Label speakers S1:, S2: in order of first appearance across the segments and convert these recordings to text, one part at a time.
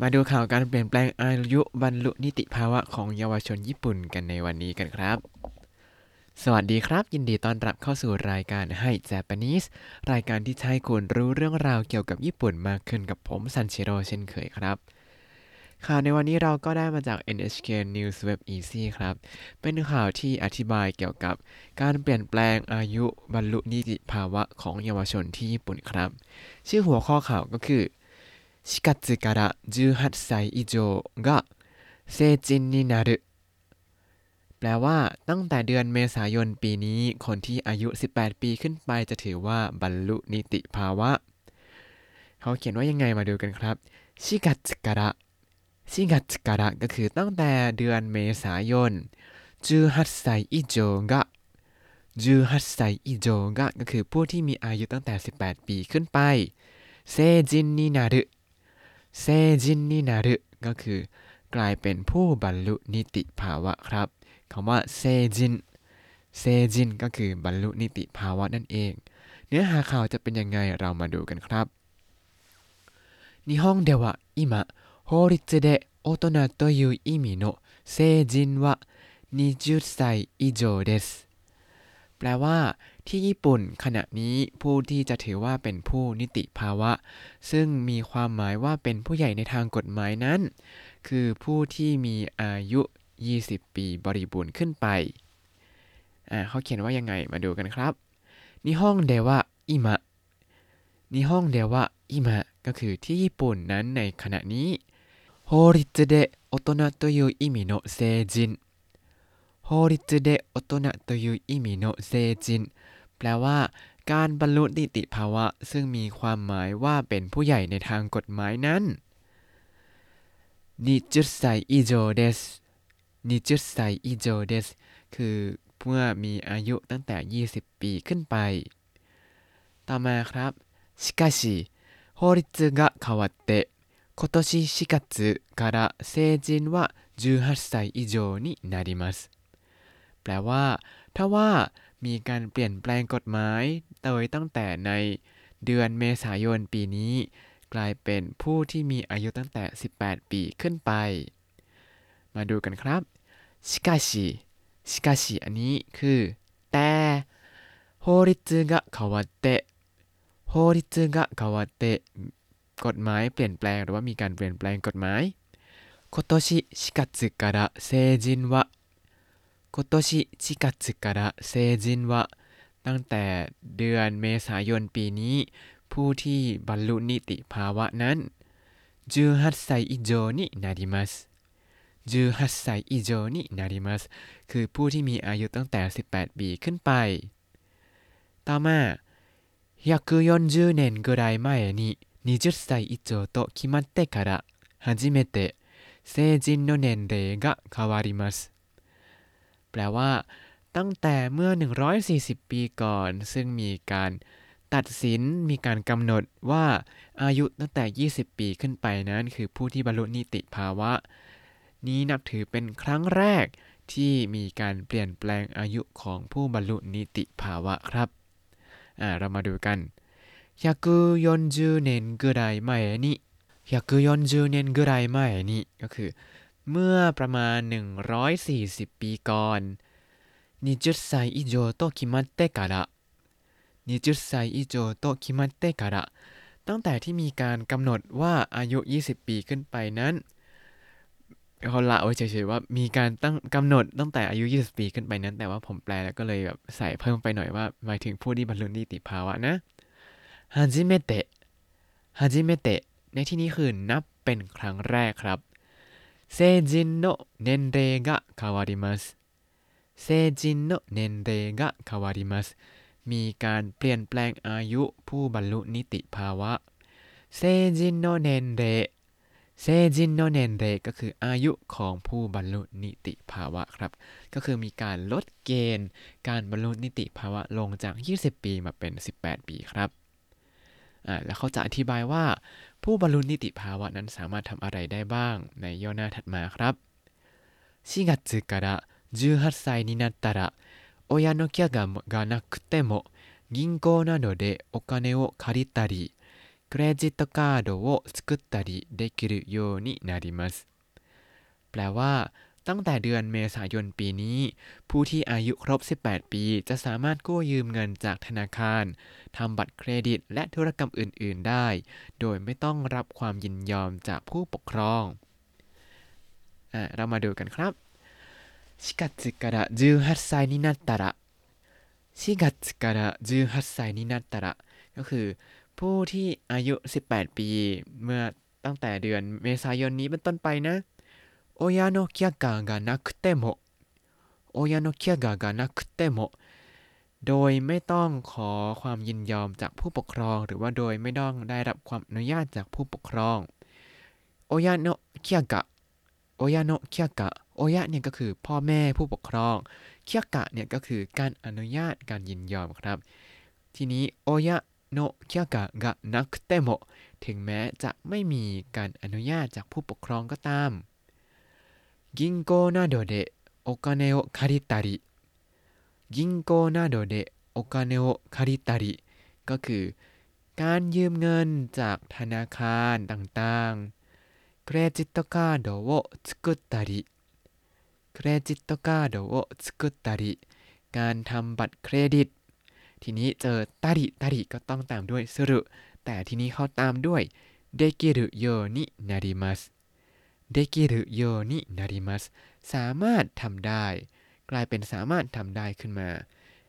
S1: มาดูข่าวการเปลี่ยนแปลงอายุบรรลุนิติภาวะของเยาวชนญี่ปุ่นกันในวันนี้กันครับ สวัสดีครับ ยินดีต้อนรับเข้าสู่รายการให้ Japanese รายการที่จะให้คุณรู้เรื่องราวเกี่ยวกับญี่ปุ่นมากขึ้นกับผมซันเชโรเช่นเคยครับข่าวในวันนี้เราก็ได้มาจาก NHK News Web Easy ครับ เป็นข่าวที่อธิบายเกี่ยวกับการเปลี่ยนแปลงอายุบรรลุนิติภาวะของเยาวชนที่ญี่ปุ่นครับ ชื่อหัวข้อข่าวก็คือ 4月から18歳以上が成人になる แปลว่า ตั้งแต่เดือนเมษายนปีนี้ คนที่อายุ 18 ปีขึ้นไปจะถือว่าบรรลุนิติภาวะ เขาเขียนว่ายังไงมาดูกันครับ4月から4月からก็คือตั้งแต่เดือนเมษายน18歳以上が18歳以上がก็คือผู้ที่มีอายุตั้งแต่ 18 ปีขึ้นไป成人になる เซจินนินารุก็คือ กลายเป็นผู้บรรลุนิติภาวะครับคำว่าเซจินเซจินก็คือบรรลุนิติภาวะนั่นเอง เนื้อหาข่าวจะเป็นยังไงเรามาดูกันครับ日本では今法律で大人という意味の成人は20歳以上です แปลว่า ที่ญี่ปุ่นขณะนี้ผู้ที่จะถือว่าเป็นผู้นิติภาวะ ซึ่งมีความหมายว่าเป็นผู้ใหญ่ในทางกฎหมายนั้น คือผู้ที่มีอายุ 20 ปีบริบูรณ์ขึ้นไปเขาเขียนว่ายังไงมาดูกันครับนิฮงเดวะอิมะนิฮงเดวะอิมะก็คือที่ญี่ปุ่นนั้นในขณะนี้法律で大人という意味の成人 法律で大人という意味の成人แปลว่า การบรรลุนิติภาวะ ซึ่งมีความหมายว่าเป็นผู้ใหญ่ในทางกฎหมายนั้นนิจุไซอิโจเดสนิจุไซอิโจเดสคือเมื่อมีอายุตั้งแต่ 20 ปีขึ้นไป ต่อมาครับしかし法律が変わって今年4月から成人は18歳以上になります แปลว่า ถ้าว่ามีการเปลี่ยนแปลงกฎหมาย โดยตั้งแต่ในเดือนเมษายนปีนี้ กลายเป็นผู้ที่มีอายุตั้งแต่ 18 ปีขึ้นไป มาดูกันครับชิกาชิชิกาชิอันนี้คือ แต่法律が変わって法律が変わってกฎหมายเปลี่ยนแปลงหรือว่ามีการเปลี่ยนแปลงกฎหมาย今年4月から成人は 今年4月から成人はตั้งแต่เดือนเมษายนปีนี้ ผู้ที่บรรลุนิติภาวะนั้น18歳以上になります18歳以上になりますคือผู้ที่มีอายุตั้งแต่ 18 ปีขึ้นไป ต่อมา140年ぐらい前に20歳以上と決まってから初めて成人の年齢が変わります แปลว่า ตั้งแต่เมื่อ 140 ปีก่อน ซึ่งมีการตัดสินมีการกำหนดว่าอายุตั้งแต่ 20 ปีขึ้นไปนั้น คือผู้ที่บรรลุนิติภาวะ นี้นับถือเป็นครั้งแรกที่มีการเปลี่ยนแปลงอายุของผู้บรรลุนิติภาวะครับ เรามาดูกัน140年ぐらい前に140年ぐらい前にก็คือ เมื่อประมาณ 140 ปีก่อน20歳以上と決まってから20歳以上と決まってからตั้งแต่ที่มีการกำหนดว่าอายุ 20 ปีขึ้นไปนั้นเขาละไว้เฉยๆว่ามีการตั้งกำหนดตั้งแต่อายุ 20 ปีขึ้นไปนั้น แต่ว่าผมแปลแล้วก็เลยแบบใส่เพิ่มไปหน่อยว่าหมายถึงผู้ที่บรรลุนิติภาวะนะฮาจิเมเตะฮาจิเมเตะในที่นี้คือนับเป็นครั้งแรกครับ 成人の年齢が変わります成人の年齢が変わりますมีการเปลี่ยนแปลงอายุผู้บรรลุนิติภาวะเซจินโนเนนเรเซจินโนเนนเรก็คืออายุของผู้บรรลุนิติภาวะครับ ก็คือมีการลดเกณฑ์การบรรลุนิติภาวะลงจาก 20 ปีมาเป็น 18 ปีครับอ่า แล้วเขาจะอธิบายว่าผู้บรรลุนิติภาวะนั้นสามารถทำอะไรได้บ้างในย่อหน้าถัดมาครับ4月から18歳になったら親のキャがなくても銀行などでお金を借りたり クレジットカードを作ったりできるようになります แปลว่า ตั้งแต่เดือนเมษายนปีนี้ ผู้ที่อายุครบ 18 ปี จะสามารถกู้ยืมเงินจากธนาคารทำบัตรเครดิต และธุรกรรมอื่น ๆ ได้ โดยไม่ต้องรับความยินยอมจากผู้ปกครองอ่ะเรามาดูกันครับ4月から18歳になったら4月から18歳になったらก็คือ ผู้ที่อายุ 18 ปี เมื่อตั้งแต่เดือนเมษายนนี้เป็นต้นไปนะ 親の許可がなくても 親の許可がなくてもโดยไม่ต้องขอความยินยอมจากผู้ปกครอง หรือว่าโดยไม่ต้องได้รับความอนุญาตจากผู้ปกครองโอยาโนเคียกะโอยาโนเคียกะโอยะเนี่ยก็คือพ่อแม่ผู้ปกครองเคียกะเนี่ยก็คือการอนุญาตการยินยอมครับ ทีนี้โอยะโนเคียกะกะนักเตโมถึงแม้จะไม่มีการอนุญาตจากผู้ปกครองก็ตาม 銀行などでお金を借りたり銀行などでお金を借りたりก็คือ การยืมเงินจากธนาคารต่างๆเครดิตカードを作ったりเครดิตカードを作ったりการทำบัตรเครดิต ทีนี้เจอตาริตาริก็ต้องตามด้วยสรุ แต่ทีนี้เขาตามด้วยเดกิรุโยนินาริมัส เดกิรุโยนินาริมัสสามารถทำได้ กลายเป็นสามารถทำได้ขึ้นมา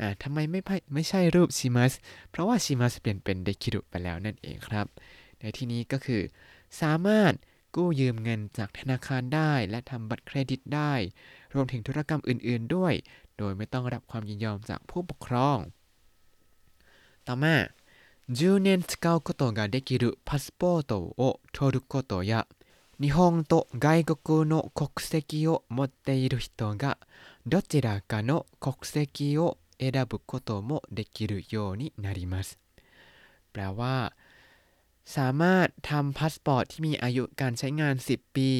S1: อ่าทำไมไม่ไม่ใช่รูปชิมัสเพราะว่าชิมัสเปลี่ยนเป็นเดกิรุไปแล้วนั่นเองครับ ในที่นี้ก็คือ สามารถกู้ยืมเงินจากธนาคารได้ และทำบัตรเครดิตได้ รวมถึงธุรกรรมอื่น ๆ ด้วย โดยไม่ต้องรับความยินยอมจากผู้ปกครอง ต่อมา10年使うことができるパスポートを取ることや 日本と外国の国籍を持っている人がどちらかの国籍を選ぶこともできるようになります แปลว่า สามารถทำพาสปอร์ตที่มีอายุการใช้งาน 10 ปี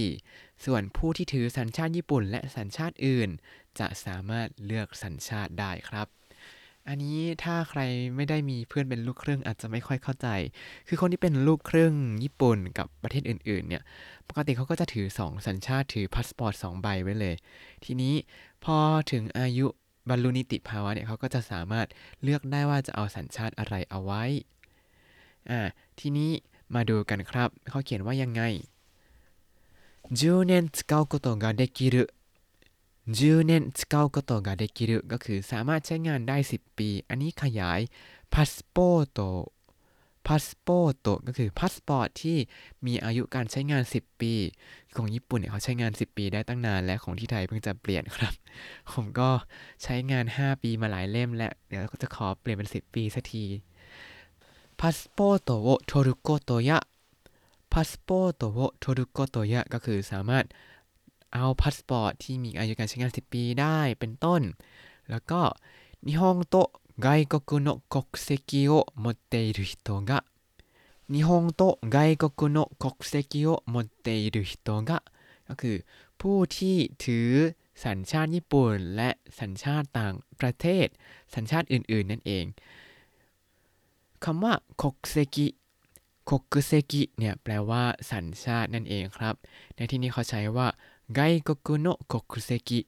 S1: ส่วนผู้ที่ถือสัญชาติญี่ปุ่นและสัญชาติอื่น จะสามารถเลือกสัญชาติได้ครับ อันนี้ถ้าใครไม่ได้มีเพื่อนเป็นลูกครึ่งอาจจะไม่ค่อยเข้าใจ คือคนที่เป็นลูกครึ่งญี่ปุ่นกับประเทศอื่นๆเนี่ย ปกติเขาก็จะถือ 2 สัญชาติถือพาสปอร์ต2ใบไว้เลย ทีนี้พอถึงอายุบรรลุนิติภาวะเนี่ยเขาก็จะสามารถเลือกได้ว่าจะเอาสัญชาติอะไรเอาไว้ อ่า ทีนี้มาดูกันครับ เขาเขียนว่ายังไง10年使うことができる 10年使うことができるก็คือสามารถใช้งานได้ 10 ปี อันนี้ขยายพาสปอร์ตพาสปอร์ตก็คือพาสปอร์ตที่มีอายุการใช้งาน 10 ปี ของญี่ปุ่นเนี่ยเขาใช้งาน 10 ปีได้ตั้งนาน และของที่ไทยเพิ่งจะเปลี่ยนครับ ผมก็ใช้งาน 5 ปีมาหลายเล่มแล้ว เดี๋ยวก็จะขอเปลี่ยนเป็น 10 ปีสักทีพาสปอร์ตを取ることやพาสปอร์ตを取ることやก็คือสามารถ เอาพาสปอร์ตที่มีอายุการใช้งาน 10 ปีได้เป็นต้น แล้วก็日本と外国の国籍を持っている人 日本と外国の国籍を持っている人ก็คือผู้ที่ถือสัญชาติญี่ปุ่น และสัญชาติต่างประเทศ สัญชาติอื่น ๆ นั่นเองคำว่า国籍 国籍เนี่ยแปลว่าสัญชาตินั่นเองครับ ในที่นี้เขาใช้ว่า ไกกกุโนะคกเซกิ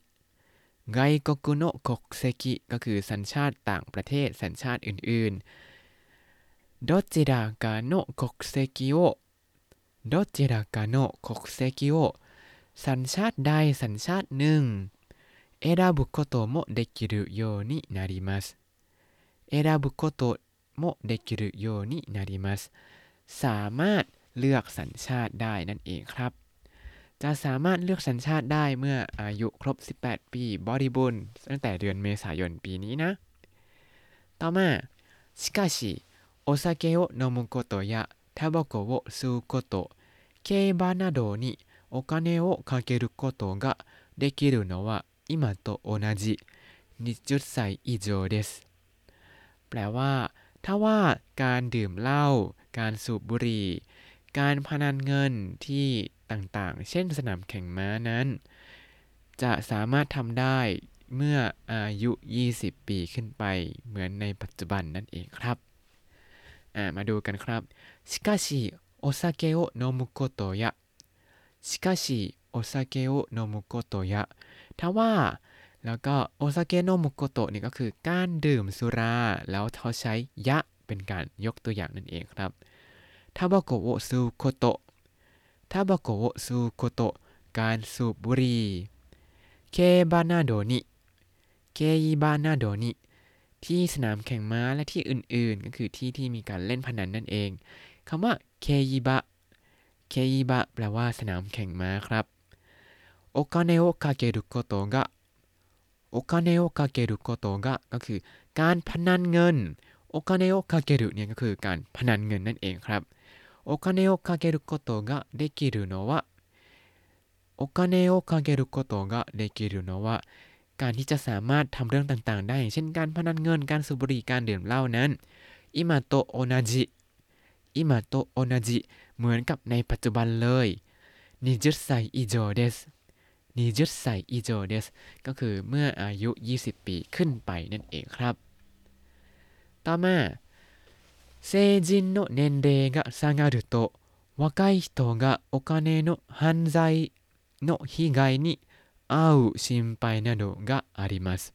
S1: ไกกกุโนะคกเซกิก็คือสัญชาติต่างประเทศ สัญชาติอื่นๆどちらかの国籍をどちらかの国籍をสัญชาติใดสัญชาติหนึ่ง選ぶこともできるようになります選ぶこともできるようになりますสามารถเลือกสัญชาติได้นั่นเองครับ จะสามารถเลือกสัญชาติได้เมื่ออายุครบ 18 ปีบริบูรณ์ตั้งแต่เดือนเมษายนปีนี้นะ ต่อมาしかしお酒を飲むことやタバコを吸うこと競馬などにお金をかけることができるのは今と同じ20歳以上ですแปลว่า ถ้าว่าการดื่มเหล้าการสูบบุหรี่ การพนันเงินที่ ต่างๆ เช่นสนามแข่งม้านั้น จะสามารถทำได้เมื่ออายุ 20 ปีขึ้นไป เหมือนในปัจจุบันนั่นเองครับ อ่ามาดูกันครับしかしお酒を飲むことやしかしお酒を飲むことやถ้าว่า แล้วก็โอซาเกะโนมุโกโตะนี่ก็คือการดื่มสุรา แล้วเขาใช้ยะเป็นการยกตัวอย่างนั่นเองครับทาบาโกะซูโคโตะ ทาบาโกะซูโคโตะการสูบบุหรี่เคบานาโดนิเคอิบานาโดนิที่สนามแข่งม้าและที่อื่นๆ ก็คือที่ที่มีการเล่นพนันนั่นเองคำว่าเคอิบะเคอิบะแปลว่าสนามแข่งม้าครับお金を賭けることが お金を賭けることがก็คือการพนันเงินお金を賭ける เนี่ยก็คือการพนันเงินนั่นเองครับ お金を賭けることができるのは お金を賭け การที่จะสามารถทำเรื่องต่างๆ ได้เช่นการพนันเงินการสูบบุหรี่การดื่มเหล้านั้นอิมาโตโอนาจิอิมาโตโอนาจิเหมือนกับในปัจจุบันเลยนิจุไซอิโจเดสนิจุไซอิโจเดสก็คือเมื่ออายุ 20 ปีขึ้นไปนั่นเองครับ ต่อมา 成人の年齢が下がると若い人がお金の犯罪の被害に遭う心配などがあります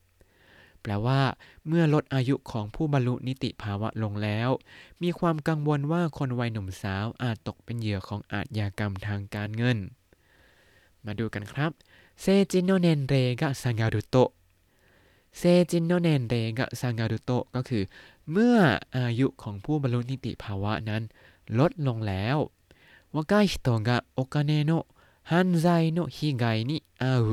S1: แปลว่า เมื่อลดอายุของผู้บรรลุนิติภาวะลงแล้ว มีความกังวลว่าคนวัยหนุ่มสาวอาจตกเป็นเหยื่อของอาชญากรรมทางการเงิน มาดูกันครับเซจินโนเนนเรกะซังารุโตเซจินโนเนนเรกะซังารุโตก็คือ เมื่ออายุของผู้บรรลุนิติภาวะนั้นลดลงแล้ววากายฮิโตกะโอกาเนโนฮันไซの被害にあう 若い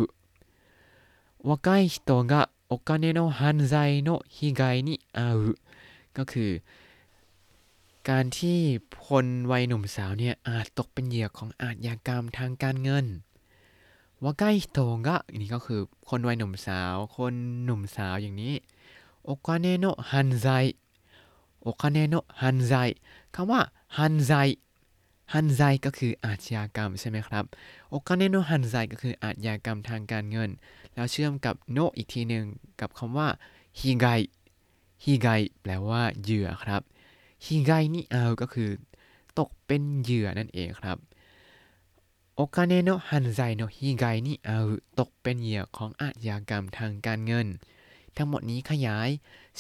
S1: 人がお金の犯罪の被害にあう ก็คือ การที่คนวัยหนุ่มสาวเนี่ยอาจตกเป็นเหยื่อของอาชญากรรมทางการเงินวากายฮิโตกะนี่ก็คือคนวัยหนุ่มสาว คนหนุ่มสาวอย่างนี้ お金の犯罪 お金の犯罪 คำว่า犯罪 犯罪 ก็คืออาชญากรรมใช่ไหมครับお金の犯罪 ก็คืออาชญากรรมทางการเงิน แล้วเชื่อมกับ の อีกทีหนึ่งกับคำว่าฮิไกฮิไกแปลว่าเหยื่อครับ被害にあう ก็คือ ตกเป็นเหยื่อนั่นเองครับお金の犯罪の被害にあう ตกเป็นเหยื่อของอาชญากรรมทางการเงิน ทั้งหมดนี้ขยาย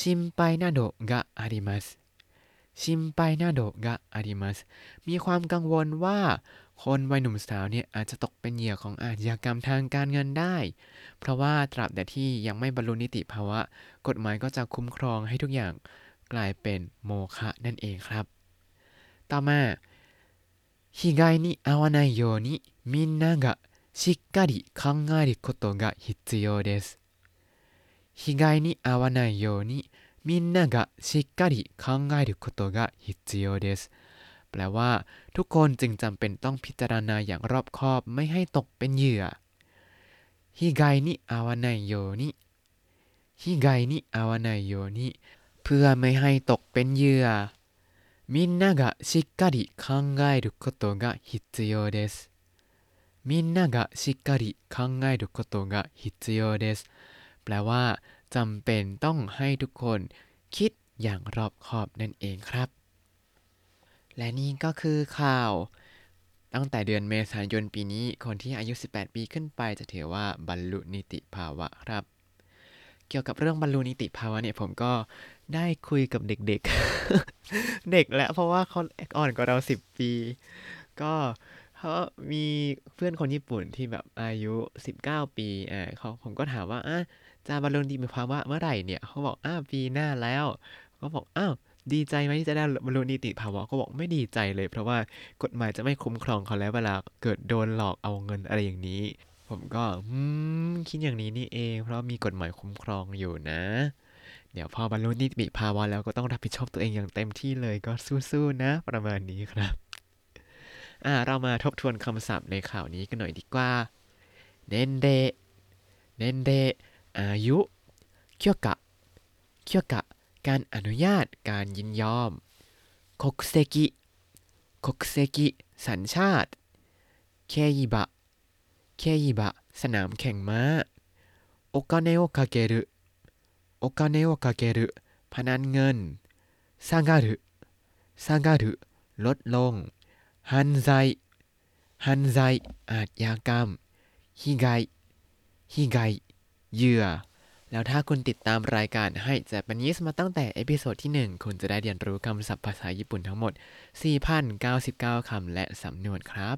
S1: ชิมไปนาโดกะอาริมัสชิมไปนาโดกะอาริมัสมีความกังวลว่าคนวัยหนุ่มสาวเนี่ยอาจจะตกเป็นเหยื่อของอาชญากรรมทางการเงินได้ เพราะว่าตราบแต่ที่ยังไม่บรรลุนิติภาวะ กฎหมายก็จะคุ้มครองให้ทุกอย่างกลายเป็นโมฆะนั่นเองครับ ต่อมาฮิไกนิอาวานายโยนิมินนากะชิกกะริคังอาริโกโตกะฮิตโยเดส 被害に遭わないようにみんながしっかり考えることが必要ですแปลว่า ทุกคนจึงจำเป็นต้องพิจารณาอย่างรอบคอบไม่ให้ตกเป็นเหยื่อฮิไกนิอาวานายโยนิฮิไกนิอาวานายโยนิเพื่อไม่ให้ตกเป็นเหยื่อみんながしっかり考えることが必要ですみんながしっかり考えることが必要です แปลว่าจำเป็นต้องให้ทุกคนคิดอย่างรอบคอบนั่นเองครับ และนี่ก็คือข่าว ตั้งแต่เดือนเมษายนปีนี้ คนที่อายุ 18 ปีขึ้นไปจะถือว่าบรรลุนิติภาวะครับ เกี่ยวกับเรื่องบรรลุนิติภาวะเนี่ยผมก็ได้คุยกับเด็กๆ เด็กแหละเพราะว่าเขาอ่อนกว่าเรา 10 ปี ก็เขามีเพื่อนคนญี่ปุ่นที่แบบอายุ 19 ปี อ่าเขาผมก็ถามว่าอะ จะบรรลุนิติภาวะเมื่อไหร่เนี่ยเขาบอกอ้าวปีหน้าแล้วก็บอกอ้าวดีใจไหมที่จะได้บรรลุนิติภาวะก็บอกไม่ดีใจเลย เพราะว่ากฎหมายจะไม่คุ้มครองเขาแล้วเวลาเกิดโดนหลอกเอาเงินอะไรอย่างนี้ ผมก็อืมคิดอย่างนี้นี่เอง เพราะมีกฎหมายคุ้มครองอยู่นะ เดี๋ยวพอบรรลุนิติภาวะแล้วก็ต้องรับผิดชอบตัวเองอย่างเต็มที่เลยก็สู้ๆนะ ประมาณนี้ครับอ่าเรามาทบทวนคำศัพท์ในข่าวนี้กันหน่อยดีกว่าเนนเดเนนเด อายุ เคียวกะ เคียวกะ การอนุญาต การยินยอมคกเซกิคกเซกิ สัญชาติ เคยิบะ เคยิบะ สนามแข่งม้า お金を賭ける お金を賭ける พนันเงิน 下がる 下がる ลดลง 犯罪 犯罪 อาชญากรรม 被害 被害 เหยื่อ แล้วถ้าคุณติดตามรายการให้ Japanese มาตั้งแต่ episode ที่ 1 คุณจะได้เรียนรู้คำศัพท์ภาษาญี่ปุ่นทั้งหมด 4,099 คำและสำนวนครับ